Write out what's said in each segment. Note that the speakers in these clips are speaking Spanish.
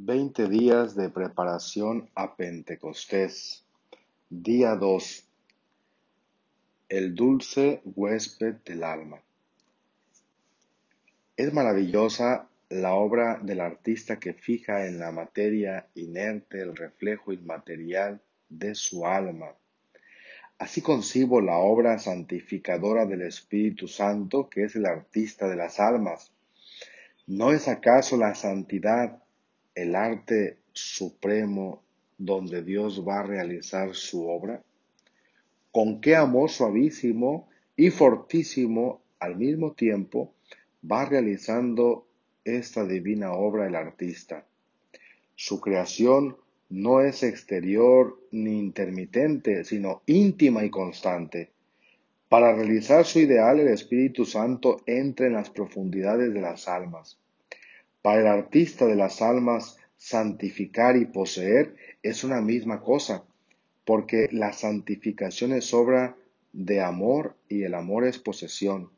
Veinte días de preparación a Pentecostés. Día 2. El dulce huésped del alma. Es maravillosa la obra del artista que fija en la materia inerte el reflejo inmaterial de su alma. Así concibo la obra santificadora del Espíritu Santo, que es el artista de las almas. ¿No es acaso la santidad el arte supremo donde Dios va a realizar su obra? ¿Con qué amor suavísimo y fortísimo al mismo tiempo va realizando esta divina obra el artista? Su creación no es exterior ni intermitente, sino íntima y constante. Para realizar su ideal, el Espíritu Santo entra en las profundidades de las almas para el artista de las almas, santificar y poseer es una misma cosa, porque la santificación es obra de amor y el amor es posesión.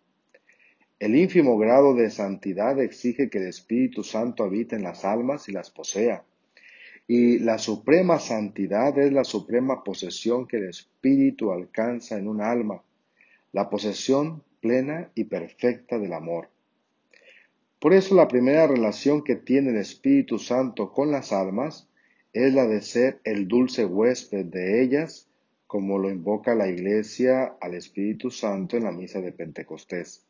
El ínfimo grado de santidad exige que el Espíritu Santo habite en las almas y las posea. Y la suprema santidad es la suprema posesión que el Espíritu alcanza en un alma, la posesión plena y perfecta del amor. Por eso la primera relación que tiene el Espíritu Santo con las almas es la de ser el dulce huésped de ellas, como lo invoca la Iglesia al Espíritu Santo en la misa de Pentecostés.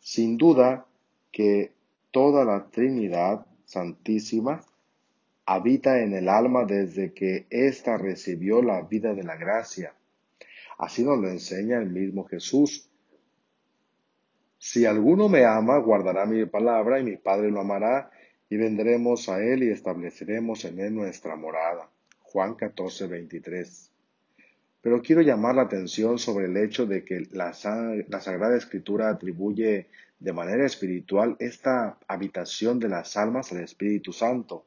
Sin duda que toda la Trinidad Santísima habita en el alma desde que ésta recibió la vida de la gracia. Así nos lo enseña el mismo Jesús si alguno me ama, guardará mi palabra, y mi Padre lo amará, y vendremos a él y estableceremos en él nuestra morada. Juan 14, 23. Pero quiero llamar la atención sobre el hecho de que la, la Sagrada Escritura atribuye de manera espiritual esta habitación de las almas al Espíritu Santo.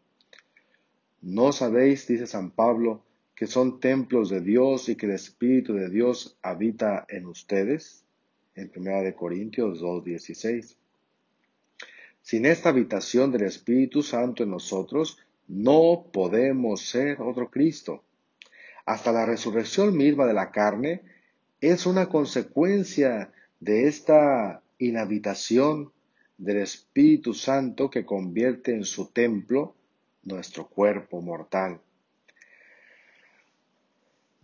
¿No sabéis, dice San Pablo, que son templos de Dios y que el Espíritu de Dios habita en ustedes? En 1 Corintios 2.16. Sin esta habitación del Espíritu Santo en nosotros, no podemos ser otro Cristo. Hasta la resurrección misma de la carne es una consecuencia de esta inhabitación del Espíritu Santo que convierte en su templo nuestro cuerpo mortal.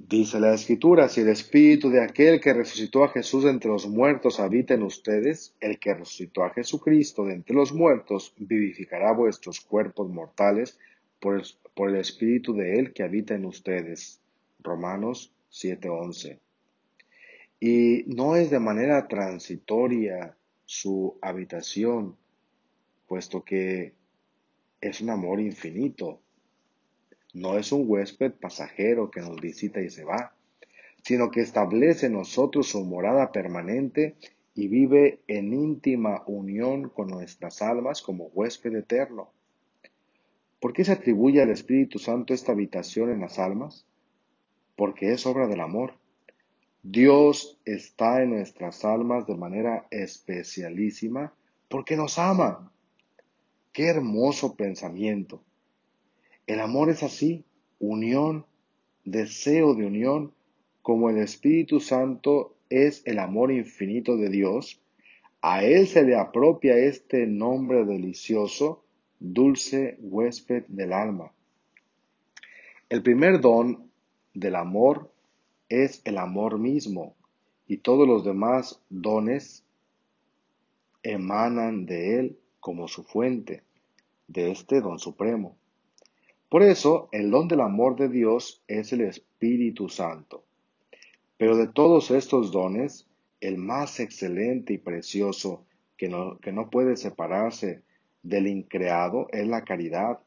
Dice la Escritura, si el Espíritu de aquel que resucitó a Jesús entre los muertos habita en ustedes, el que resucitó a Jesucristo de entre los muertos vivificará vuestros cuerpos mortales por el, Espíritu de él que habita en ustedes. Romanos 7:11. Y no es de manera transitoria su habitación, puesto que es un amor infinito no es un huésped pasajero que nos visita y se va, sino que establece en nosotros su morada permanente y vive en íntima unión con nuestras almas como huésped eterno. ¿Por qué se atribuye al Espíritu Santo esta habitación en las almas? Porque es obra del amor. Dios está en nuestras almas de manera especialísima porque nos ama. Qué hermoso pensamiento. El amor es así, unión, deseo de unión, como el Espíritu Santo es el amor infinito de Dios, a Él se le apropia este nombre delicioso, dulce huésped del alma. El primer don del amor es el amor mismo, y todos los demás dones emanan de Él como su fuente, de este don supremo. Por eso, el don del amor de Dios es el Espíritu Santo. Pero de todos estos dones, el más excelente y precioso que no, que no puede separarse del increado es la caridad,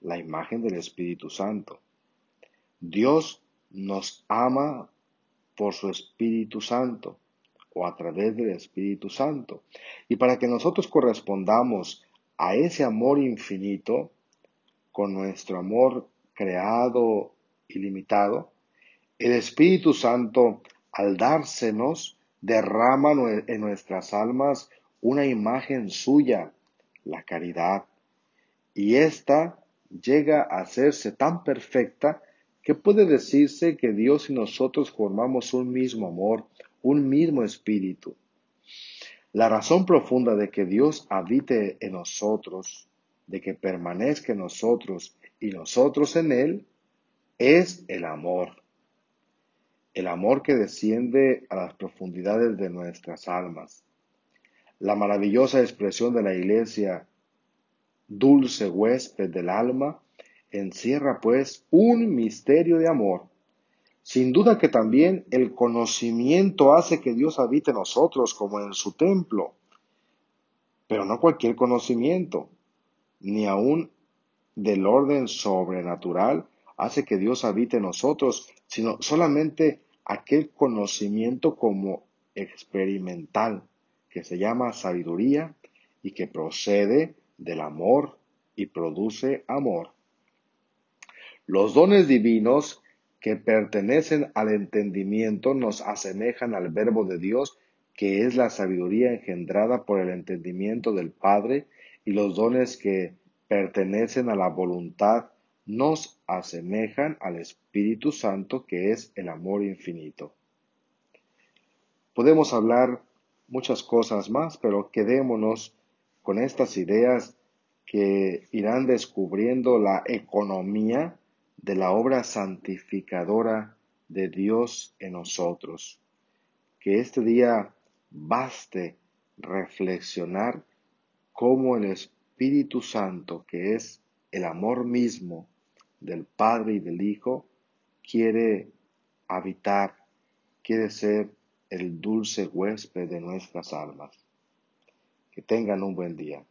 la imagen del Espíritu Santo. Dios nos ama por su Espíritu Santo o a través del Espíritu Santo. Y para que nosotros correspondamos a ese amor infinito, con nuestro amor creado y limitado, el Espíritu Santo, al dársenos, derrama en nuestras almas una imagen suya, la caridad, y ésta llega a hacerse tan perfecta que puede decirse que Dios y nosotros formamos un mismo amor, un mismo espíritu. La razón profunda de que Dios habite en nosotros, de que permanezca en nosotros y nosotros en Él, es el amor. El amor que desciende a las profundidades de nuestras almas. La maravillosa expresión de la iglesia, dulce huésped del alma, encierra pues un misterio de amor. Sin duda que también el conocimiento hace que Dios habite en nosotros como en su templo, pero no cualquier conocimiento, ni aun del orden sobrenatural hace que Dios habite en nosotros, sino solamente aquel conocimiento como experimental, que se llama sabiduría y que procede del amor y produce amor. Los dones divinos que pertenecen al entendimiento nos asemejan al verbo de Dios, que es la sabiduría engendrada por el entendimiento del Padre, y los dones que pertenecen a la voluntad nos asemejan al Espíritu Santo, que es el amor infinito. Podemos hablar muchas cosas más, pero quedémonos con estas ideas que irán descubriendo la economía de la obra santificadora de Dios en nosotros. Que este día baste reflexionar cómo el Espíritu Santo, que es el amor mismo del Padre y del Hijo, quiere habitar, quiere ser el dulce huésped de nuestras almas. Que tengan un buen día.